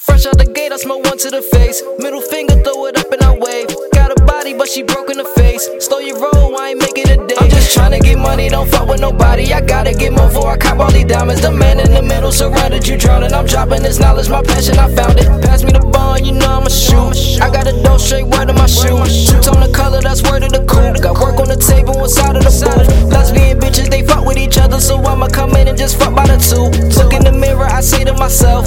Fresh out the gate, I smoke one to the face. Middle finger, throw it up and I wave. Got a body, but she broke in the face. Stole your roll, I ain't making a day. I'm just trying to get money, don't fuck with nobody. I gotta get more before I cop all these diamonds. The man in the middle surrounded you drowning. I'm dropping this knowledge, my passion, I found it. Pass me the bond, you know I'ma shoot. I got a dope straight word of my shoe. Two tone the color, that's word of the coupe. Got work on the table inside of the booth. Lesbian bitches, they fuck with each other, so I'ma come in and just fuck by the two. Look in the mirror, I say to myself,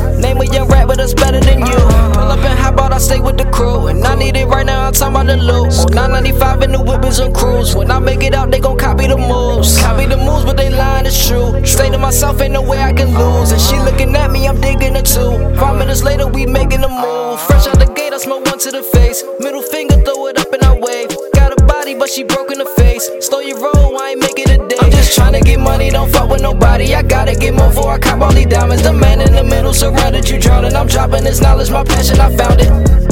rapper that's better than you. Pull up and hop out, I stay with the crew. And I need it right now, I'm talking about the loot. 995 in the whippers and cruise. When I make it out, they gon' copy the moves. Copy the moves, but they lying, it's true. Stay to myself, ain't no way I can lose. And she looking at me, I'm digging it too. Five minutes later, we making a move. Fresh out the gate, I smoke one to the face. Middle finger, throw it up and I wave. Got a body, but she broke in the face. Don't fuck with nobody. I gotta get more for I cop all these diamonds. The man in the middle surrounded you drowning. I'm dropping this knowledge, my passion, I found it.